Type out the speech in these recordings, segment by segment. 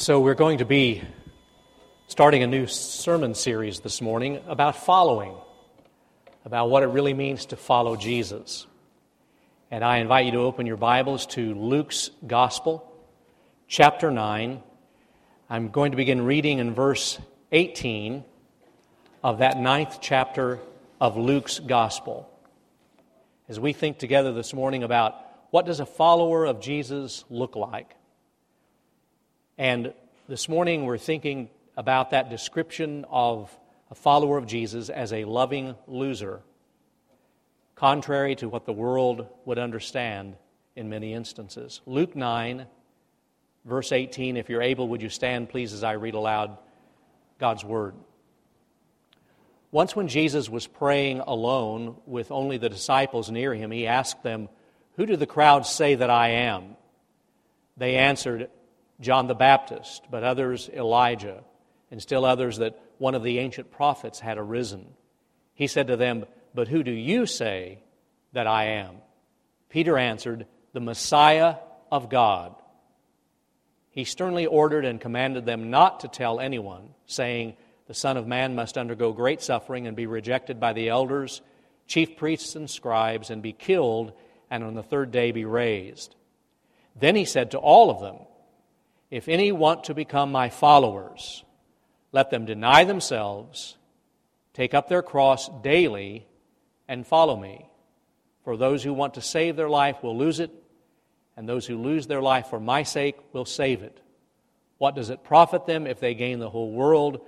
So, we're going to be starting a new sermon series this morning about following, about what it really means to follow Jesus. And I invite you to open your Bibles to Luke's Gospel, chapter 9. I'm going to begin reading in verse 18 of that ninth chapter of Luke's Gospel. As we think together this morning about what does a follower of Jesus look like? And this morning we're thinking about that description of a follower of Jesus as a loving loser, contrary to what the world would understand in many instances. Luke 9, verse 18, if you're able, would you stand, please, as I read aloud God's word? Once, when Jesus was praying alone with only the disciples near him, he asked them, Who do the crowds say that I am? They answered, John the Baptist, but others Elijah, and still others that one of the ancient prophets had arisen. He said to them, But who do you say that I am? Peter answered, The Messiah of God. He sternly ordered and commanded them not to tell anyone, saying, The Son of Man must undergo great suffering and be rejected by the elders, chief priests, and scribes, and be killed, and on the third day be raised. Then he said to all of them, if any want to become my followers, let them deny themselves, take up their cross daily, and follow me. For those who want to save their life will lose it, and those who lose their life for my sake will save it. What does it profit them if they gain the whole world,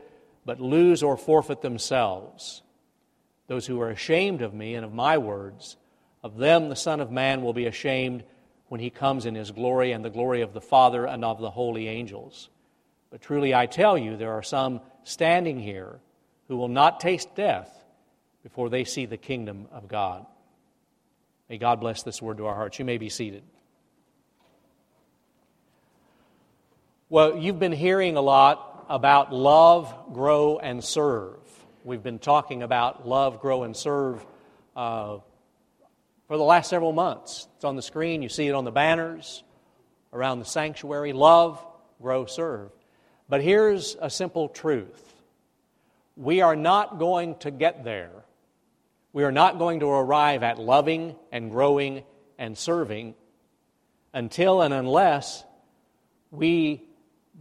but lose or forfeit themselves? Those who are ashamed of me and of my words, of them the Son of Man will be ashamed when he comes in his glory and the glory of the Father and of the holy angels. But truly I tell you, there are some standing here who will not taste death before they see the kingdom of God. May God bless this word to our hearts. You may be seated. Well, you've been hearing a lot about love, grow, and serve. We've been talking about love, grow, and serve uh, for the last several months. It's on the screen, you see it on the banners around the sanctuary. Love, grow, serve. But here's a simple truth we are not going to get there. We are not going to arrive at loving and growing and serving until and unless we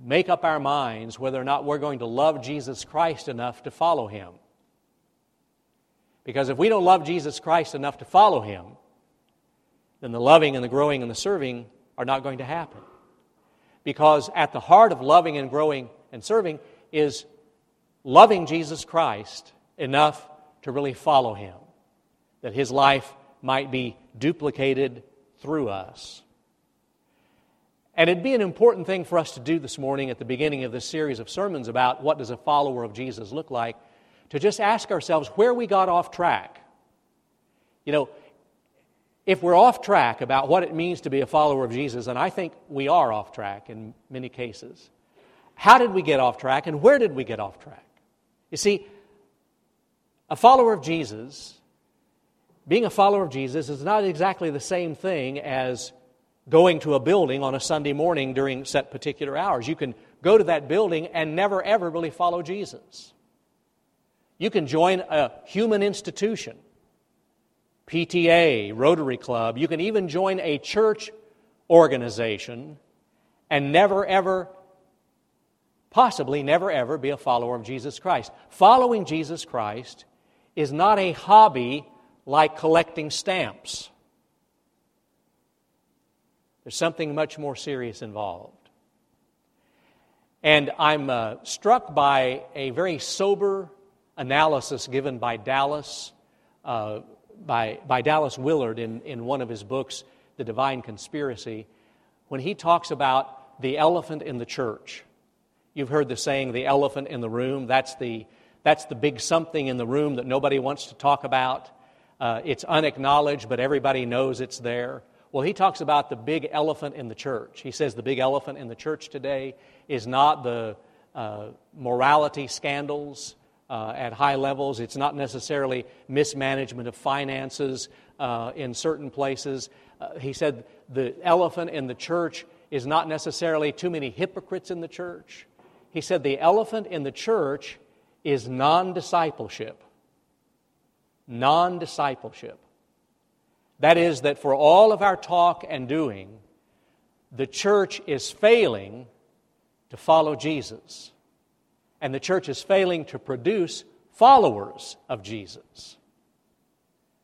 make up our minds whether or not we're going to love Jesus Christ enough to follow him. Because if we don't love Jesus Christ enough to follow him, then the loving and the growing and the serving are not going to happen. Because at the heart of loving and growing and serving is loving Jesus Christ enough to really follow him, that his life might be duplicated through us. And it'd be an important thing for us to do this morning at the beginning of this series of sermons about what does a follower of Jesus look like, to just ask ourselves where we got off track. You know, if we're off track about what it means to be a follower of Jesus, and I think we are off track in many cases, how did we get off track and where did we get off track? You see, a follower of Jesus, being a follower of Jesus, is not exactly the same thing as going to a building on a Sunday morning during set particular hours. You can go to that building and never ever really follow Jesus. You can join a human institution PTA, Rotary Club. You can even join a church organization and never, ever, possibly never, ever be a follower of Jesus Christ. Following Jesus Christ is not a hobby like collecting stamps. There's something much more serious involved. And I'm uh, struck by a very sober analysis given by Dallas. Uh, by, by Dallas Willard in, in one of his books, The Divine Conspiracy, when he talks about the elephant in the church. You've heard the saying, the elephant in the room. That's the, that's the big something in the room that nobody wants to talk about. Uh, it's unacknowledged, but everybody knows it's there. Well, he talks about the big elephant in the church. He says the big elephant in the church today is not the uh, morality scandals uh, at high levels. It's not necessarily mismanagement of finances uh, in certain places. Uh, he said the elephant in the church is not necessarily too many hypocrites in the church. He said the elephant in the church is non discipleship. Non discipleship. That is, that for all of our talk and doing, the church is failing to follow Jesus. And the church is failing to produce followers of Jesus.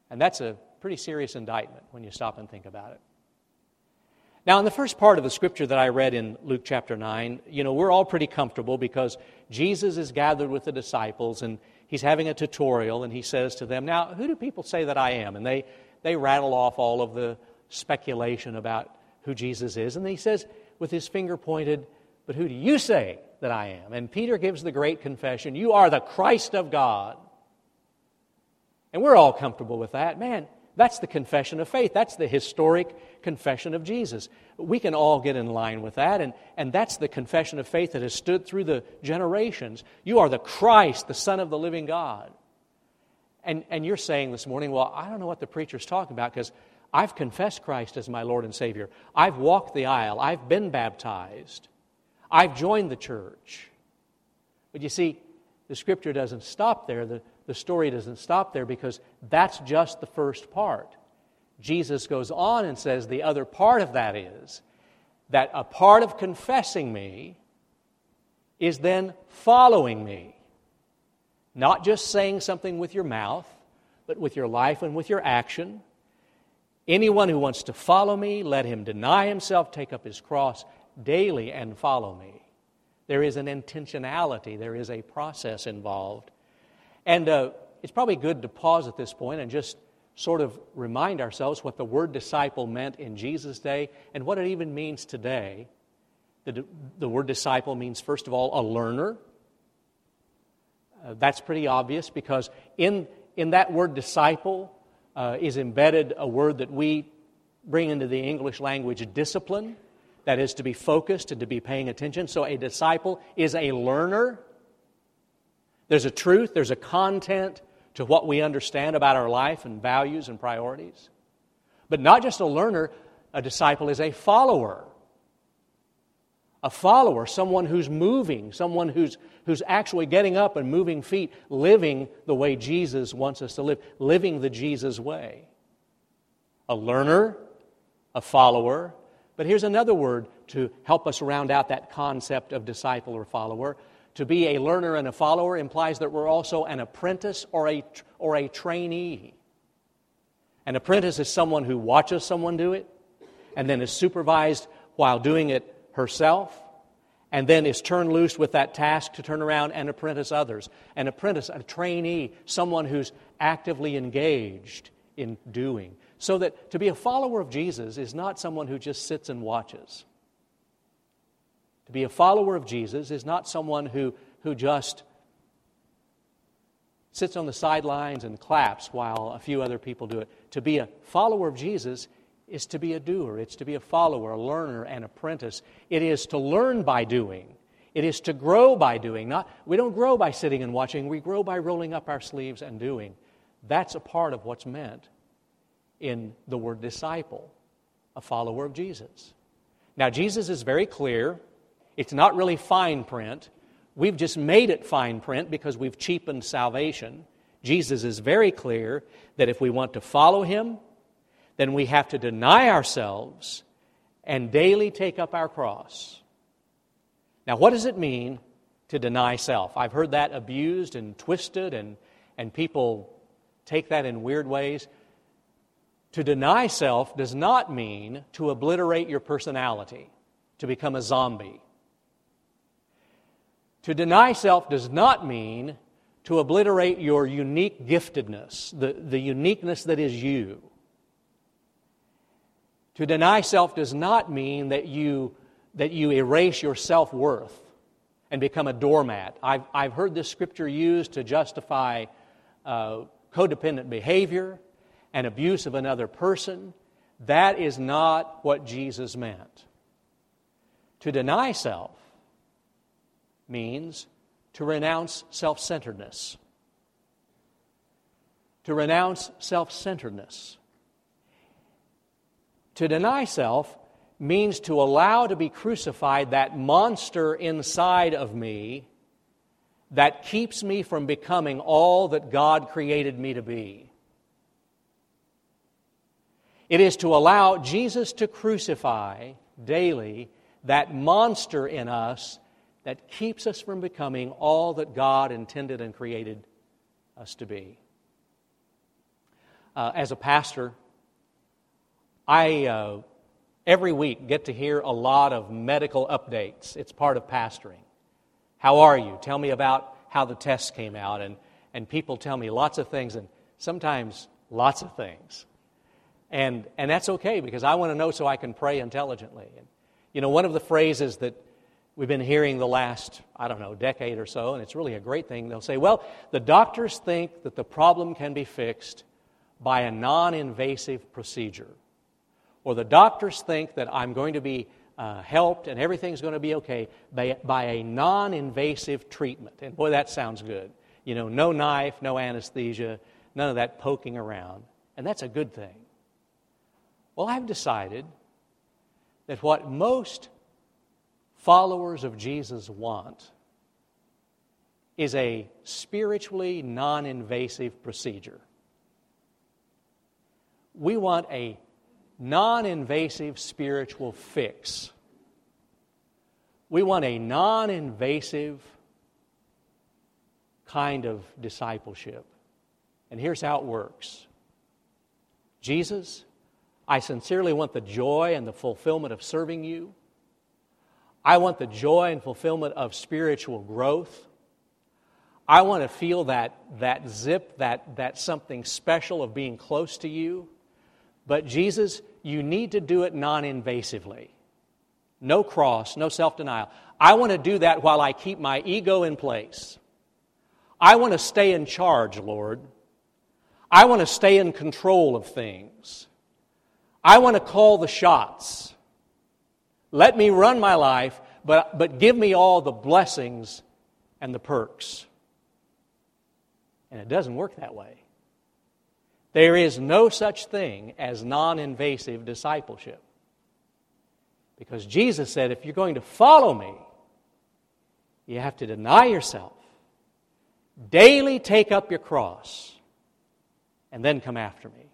And that's a pretty serious indictment when you stop and think about it. Now, in the first part of the scripture that I read in Luke chapter 9, you know, we're all pretty comfortable because Jesus is gathered with the disciples and he's having a tutorial and he says to them, Now, who do people say that I am? And they, they rattle off all of the speculation about who Jesus is. And he says, with his finger pointed, But who do you say that I am? And Peter gives the great confession, You are the Christ of God. And we're all comfortable with that. Man, that's the confession of faith. That's the historic confession of Jesus. We can all get in line with that, and, and that's the confession of faith that has stood through the generations. You are the Christ, the Son of the living God. And, and you're saying this morning, well, I don't know what the preacher's talking about because I've confessed Christ as my Lord and Savior. I've walked the aisle. I've been baptized. I've joined the church. But you see, the scripture doesn't stop there. The, the story doesn't stop there because that's just the first part. Jesus goes on and says the other part of that is that a part of confessing me is then following me. Not just saying something with your mouth, but with your life and with your action. Anyone who wants to follow me, let him deny himself, take up his cross daily, and follow me. There is an intentionality, there is a process involved. And uh, it's probably good to pause at this point and just sort of remind ourselves what the word disciple meant in Jesus' day and what it even means today. The, the word disciple means, first of all, a learner. Uh, that's pretty obvious because in, in that word disciple uh, is embedded a word that we bring into the English language discipline. That is to be focused and to be paying attention. So a disciple is a learner. There's a truth, there's a content to what we understand about our life and values and priorities. But not just a learner, a disciple is a follower. A follower, someone who's moving, someone who's, who's actually getting up and moving feet, living the way Jesus wants us to live, living the Jesus way. A learner, a follower. But here's another word to help us round out that concept of disciple or follower to be a learner and a follower implies that we're also an apprentice or a, or a trainee. An apprentice is someone who watches someone do it and then is supervised while doing it herself and then is turned loose with that task to turn around and apprentice others. An apprentice, a trainee, someone who's actively engaged in doing. So that to be a follower of Jesus is not someone who just sits and watches. To be a follower of Jesus is not someone who, who just sits on the sidelines and claps while a few other people do it. To be a follower of Jesus is to be a doer, it's to be a follower, a learner, an apprentice. It is to learn by doing. It is to grow by doing. Not, we don't grow by sitting and watching, we grow by rolling up our sleeves and doing. That's a part of what's meant in the word disciple, a follower of Jesus. Now, Jesus is very clear it's not really fine print. We've just made it fine print because we've cheapened salvation. Jesus is very clear that if we want to follow him, then we have to deny ourselves and daily take up our cross. Now, what does it mean to deny self? I've heard that abused and twisted, and, and people take that in weird ways. To deny self does not mean to obliterate your personality, to become a zombie. To deny self does not mean to obliterate your unique giftedness, the, the uniqueness that is you. To deny self does not mean that you, that you erase your self worth and become a doormat. I've, I've heard this scripture used to justify uh, codependent behavior and abuse of another person. That is not what Jesus meant. To deny self means to renounce self centeredness. To renounce self centeredness. To deny self means to allow to be crucified that monster inside of me that keeps me from becoming all that God created me to be. It is to allow Jesus to crucify daily that monster in us that keeps us from becoming all that God intended and created us to be. Uh, as a pastor, I uh, every week get to hear a lot of medical updates. It's part of pastoring. How are you? Tell me about how the tests came out. And, and people tell me lots of things, and sometimes lots of things. And, and that's okay because I want to know so I can pray intelligently. And, you know, one of the phrases that we've been hearing the last, I don't know, decade or so, and it's really a great thing, they'll say, well, the doctors think that the problem can be fixed by a non invasive procedure. Or the doctors think that I'm going to be uh, helped and everything's going to be okay by, by a non invasive treatment. And boy, that sounds good. You know, no knife, no anesthesia, none of that poking around. And that's a good thing. Well, I've decided that what most followers of Jesus want is a spiritually non invasive procedure. We want a non invasive spiritual fix. We want a non invasive kind of discipleship. And here's how it works Jesus, I sincerely want the joy and the fulfillment of serving you. I want the joy and fulfillment of spiritual growth. I want to feel that, that zip, that, that something special of being close to you. But Jesus, you need to do it non invasively. No cross, no self denial. I want to do that while I keep my ego in place. I want to stay in charge, Lord. I want to stay in control of things. I want to call the shots. Let me run my life, but, but give me all the blessings and the perks. And it doesn't work that way. There is no such thing as non invasive discipleship. Because Jesus said, if you're going to follow me, you have to deny yourself, daily take up your cross, and then come after me.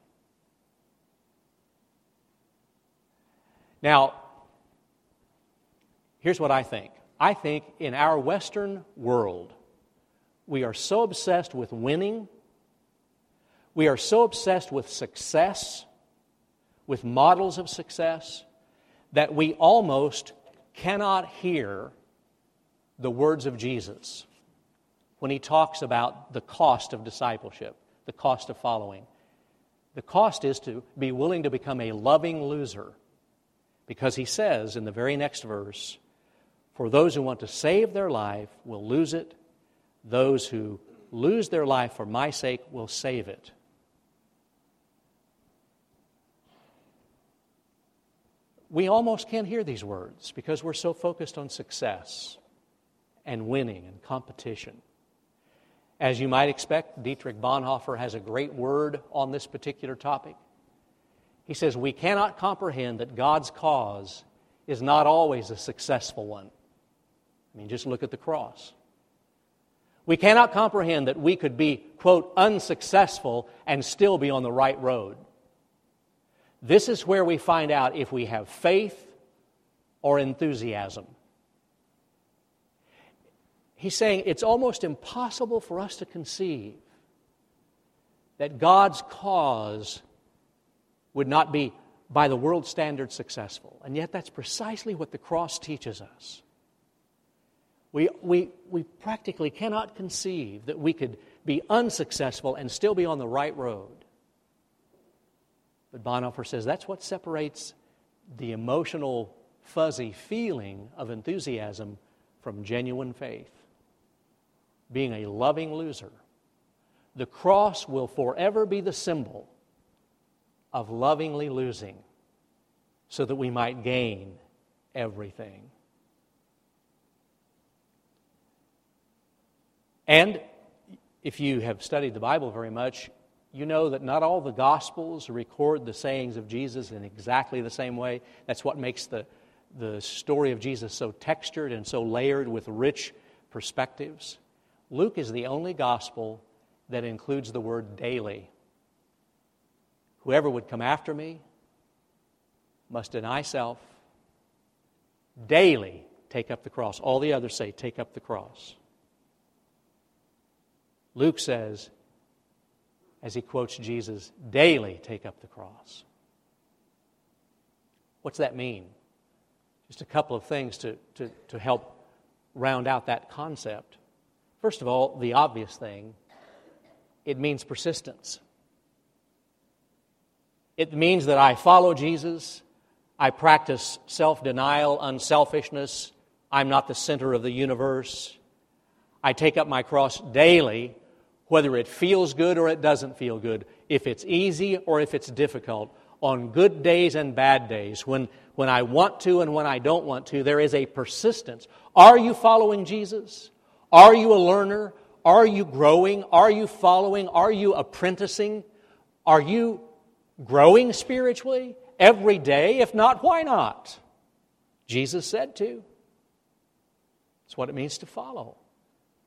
Now, here's what I think I think in our Western world, we are so obsessed with winning, we are so obsessed with success, with models of success, that we almost cannot hear the words of Jesus when he talks about the cost of discipleship, the cost of following. The cost is to be willing to become a loving loser because he says in the very next verse, For those who want to save their life will lose it, those who lose their life for my sake will save it. We almost can't hear these words because we're so focused on success and winning and competition. As you might expect, Dietrich Bonhoeffer has a great word on this particular topic. He says, We cannot comprehend that God's cause is not always a successful one. I mean, just look at the cross. We cannot comprehend that we could be, quote, unsuccessful and still be on the right road. This is where we find out if we have faith or enthusiasm. He's saying it's almost impossible for us to conceive that God's cause would not be, by the world standard, successful. And yet, that's precisely what the cross teaches us. We, we, we practically cannot conceive that we could be unsuccessful and still be on the right road. But Bonhoeffer says that's what separates the emotional, fuzzy feeling of enthusiasm from genuine faith. Being a loving loser. The cross will forever be the symbol of lovingly losing so that we might gain everything. And if you have studied the Bible very much, you know that not all the Gospels record the sayings of Jesus in exactly the same way. That's what makes the, the story of Jesus so textured and so layered with rich perspectives. Luke is the only Gospel that includes the word daily. Whoever would come after me must deny self, daily take up the cross. All the others say, take up the cross. Luke says, as he quotes Jesus, daily take up the cross. What's that mean? Just a couple of things to, to, to help round out that concept. First of all, the obvious thing it means persistence. It means that I follow Jesus, I practice self denial, unselfishness, I'm not the center of the universe. I take up my cross daily whether it feels good or it doesn't feel good, if it's easy or if it's difficult, on good days and bad days, when, when I want to and when I don't want to, there is a persistence. Are you following Jesus? Are you a learner? Are you growing? Are you following? Are you apprenticing? Are you growing spiritually every day? If not, why not? Jesus said to. It's what it means to follow.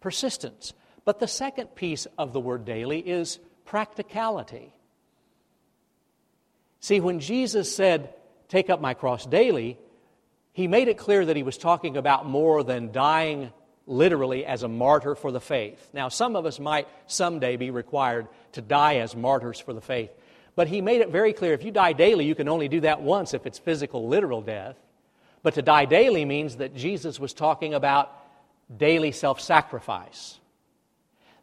Persistence. But the second piece of the word daily is practicality. See, when Jesus said, Take up my cross daily, he made it clear that he was talking about more than dying literally as a martyr for the faith. Now, some of us might someday be required to die as martyrs for the faith. But he made it very clear if you die daily, you can only do that once if it's physical, literal death. But to die daily means that Jesus was talking about daily self sacrifice.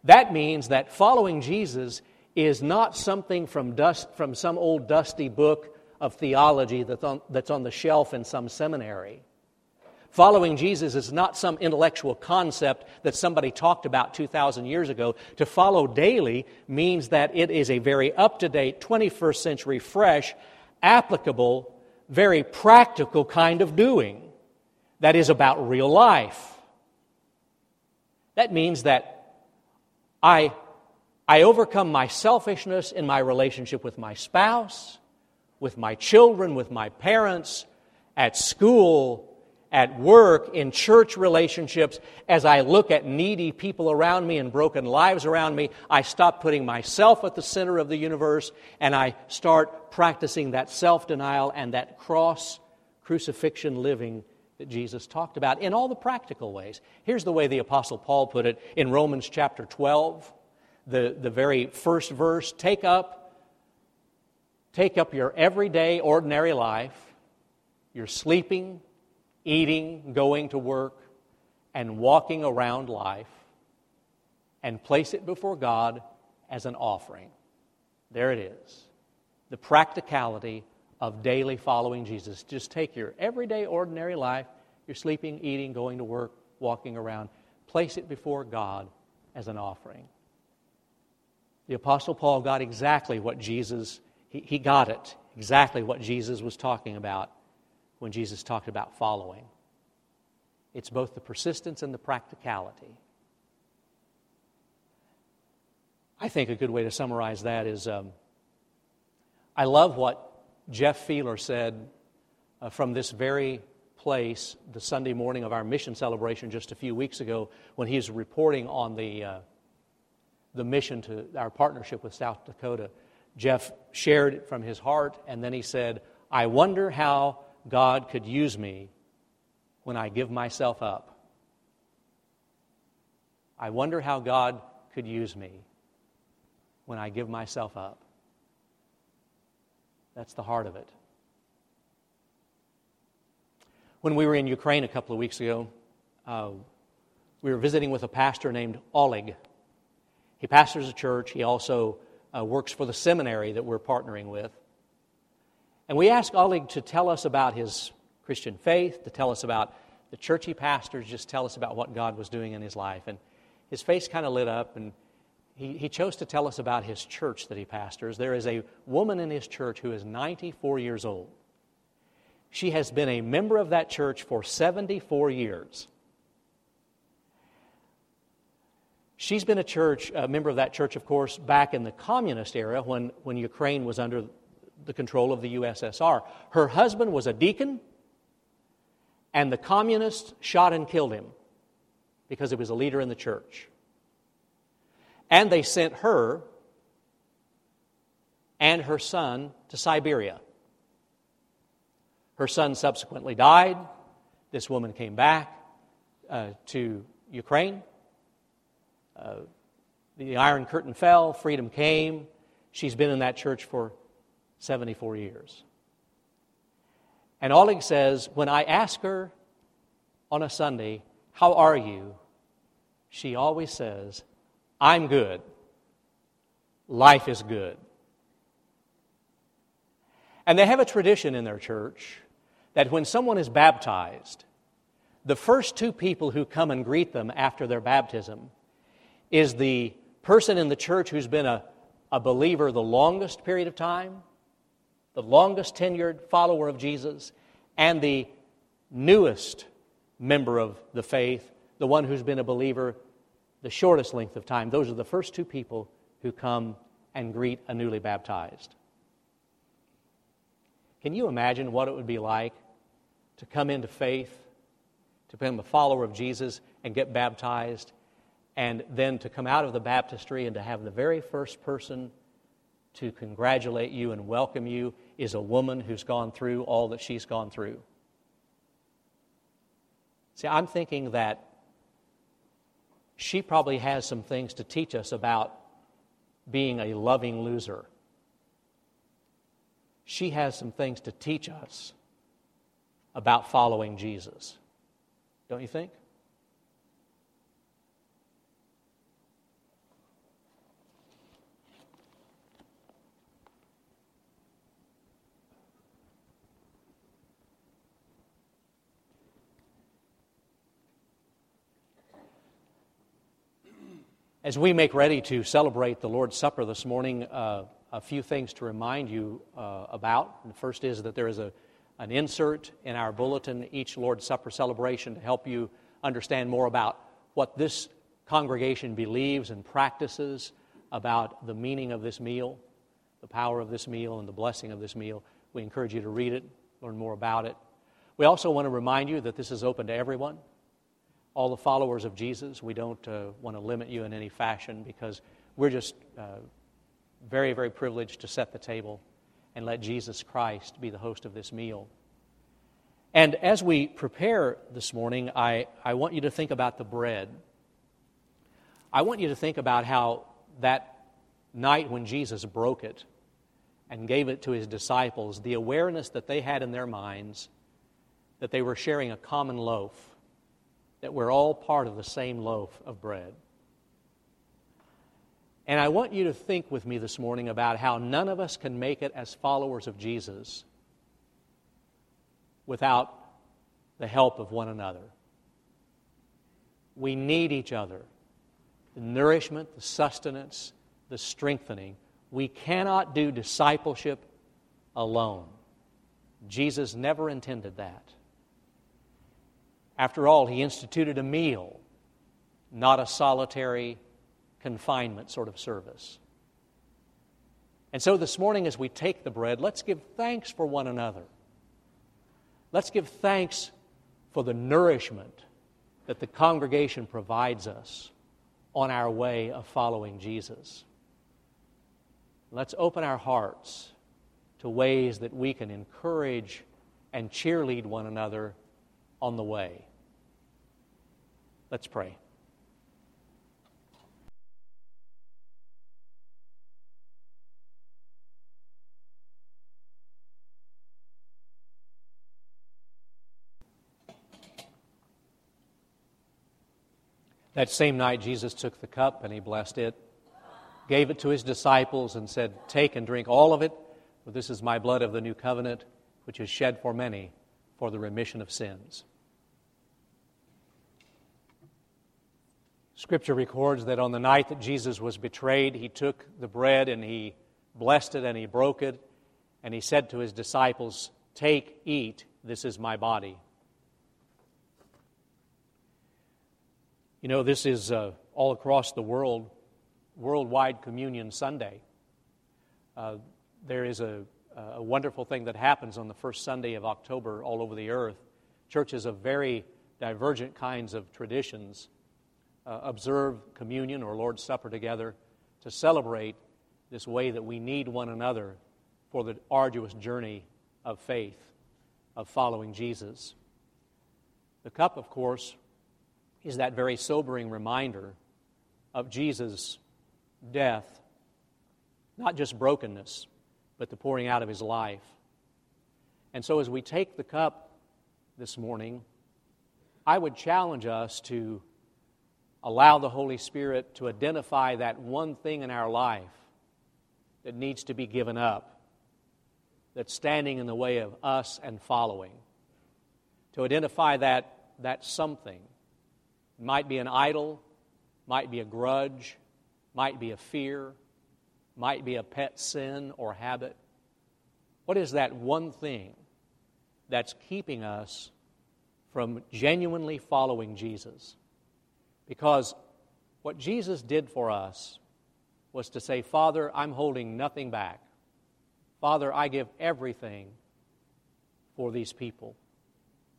That means that following Jesus is not something from, dust, from some old dusty book of theology that's on, that's on the shelf in some seminary. Following Jesus is not some intellectual concept that somebody talked about 2,000 years ago. To follow daily means that it is a very up to date, 21st century, fresh, applicable, very practical kind of doing that is about real life. That means that I, I overcome my selfishness in my relationship with my spouse, with my children, with my parents, at school, at work, in church relationships, as I look at needy people around me and broken lives around me, I stop putting myself at the center of the universe and I start practicing that self denial and that cross crucifixion living that Jesus talked about in all the practical ways. Here's the way the Apostle Paul put it in Romans chapter 12, the, the very first verse take up, take up your everyday, ordinary life, your sleeping, eating, going to work, and walking around life, and place it before God as an offering. There it is. The practicality of daily following Jesus. Just take your everyday, ordinary life, your sleeping, eating, going to work, walking around, place it before God as an offering. The Apostle Paul got exactly what Jesus, he, he got it, exactly what Jesus was talking about when Jesus talked about following. It's both the persistence and the practicality. I think a good way to summarize that is um, I love what Jeff Feeler said uh, from this very place the Sunday morning of our mission celebration just a few weeks ago when he was reporting on the, uh, the mission to our partnership with South Dakota. Jeff shared it from his heart, and then he said, I wonder how God could use me when I give myself up. I wonder how God could use me when I give myself up. That's the heart of it. When we were in Ukraine a couple of weeks ago, uh, we were visiting with a pastor named Oleg. He pastors a church. He also uh, works for the seminary that we're partnering with. And we asked Oleg to tell us about his Christian faith, to tell us about the church he pastors, just tell us about what God was doing in his life. And his face kind of lit up, and he, he chose to tell us about his church that he pastors. There is a woman in his church who is 94 years old. She has been a member of that church for 74 years. She's been a church, a member of that church, of course, back in the communist era when, when Ukraine was under the control of the USSR. Her husband was a deacon, and the communists shot and killed him because he was a leader in the church. And they sent her and her son to Siberia. Her son subsequently died. This woman came back uh, to Ukraine. Uh, the Iron Curtain fell, freedom came. She's been in that church for 74 years. And Oleg says, when I ask her on a Sunday, How are you? she always says, I'm good. Life is good. And they have a tradition in their church that when someone is baptized, the first two people who come and greet them after their baptism is the person in the church who's been a, a believer the longest period of time, the longest tenured follower of Jesus, and the newest member of the faith, the one who's been a believer the shortest length of time. Those are the first two people who come and greet a newly baptized. Can you imagine what it would be like to come into faith, to become a follower of Jesus and get baptized, and then to come out of the baptistry and to have the very first person to congratulate you and welcome you is a woman who's gone through all that she's gone through? See, I'm thinking that she probably has some things to teach us about being a loving loser she has some things to teach us about following Jesus. Don't you think? As we make ready to celebrate the Lord's Supper this morning, uh, a few things to remind you uh, about. the first is that there is a, an insert in our bulletin, each Lord's Supper celebration, to help you understand more about what this congregation believes and practices about the meaning of this meal, the power of this meal, and the blessing of this meal. We encourage you to read it, learn more about it. We also want to remind you that this is open to everyone, all the followers of Jesus. We don't uh, want to limit you in any fashion because we're just uh, very, very privileged to set the table and let Jesus Christ be the host of this meal. And as we prepare this morning, I, I want you to think about the bread. I want you to think about how that night when Jesus broke it and gave it to his disciples, the awareness that they had in their minds that they were sharing a common loaf, that we're all part of the same loaf of bread. And I want you to think with me this morning about how none of us can make it as followers of Jesus without the help of one another. We need each other the nourishment, the sustenance, the strengthening. We cannot do discipleship alone. Jesus never intended that. After all, he instituted a meal, not a solitary confinement sort of service. And so this morning, as we take the bread, let's give thanks for one another. Let's give thanks for the nourishment that the congregation provides us on our way of following Jesus. Let's open our hearts to ways that we can encourage and cheerlead one another on the way. Let's pray. That same night, Jesus took the cup and he blessed it, gave it to his disciples, and said, Take and drink all of it, for this is my blood of the new covenant, which is shed for many for the remission of sins. Scripture records that on the night that Jesus was betrayed, he took the bread and he blessed it and he broke it, and he said to his disciples, Take, eat, this is my body. You know, this is uh, all across the world Worldwide Communion Sunday. Uh, there is a, a wonderful thing that happens on the first Sunday of October all over the earth. Churches of very divergent kinds of traditions uh, observe communion or Lord's Supper together to celebrate this way that we need one another for the arduous journey of faith, of following Jesus. The cup, of course, is that very sobering reminder of Jesus' death, not just brokenness, but the pouring out of his life. And so, as we take the cup this morning, I would challenge us to allow the Holy Spirit to identify that one thing in our life that needs to be given up, that's standing in the way of us and following. To identify that, that something. It might be an idol, might be a grudge, might be a fear, might be a pet sin or habit. What is that one thing that's keeping us from genuinely following Jesus? Because what Jesus did for us was to say, Father, I'm holding nothing back. Father, I give everything for these people.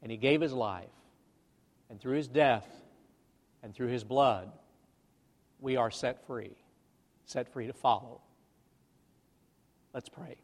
And He gave His life. And through His death and through His blood, we are set free, set free to follow. Let's pray.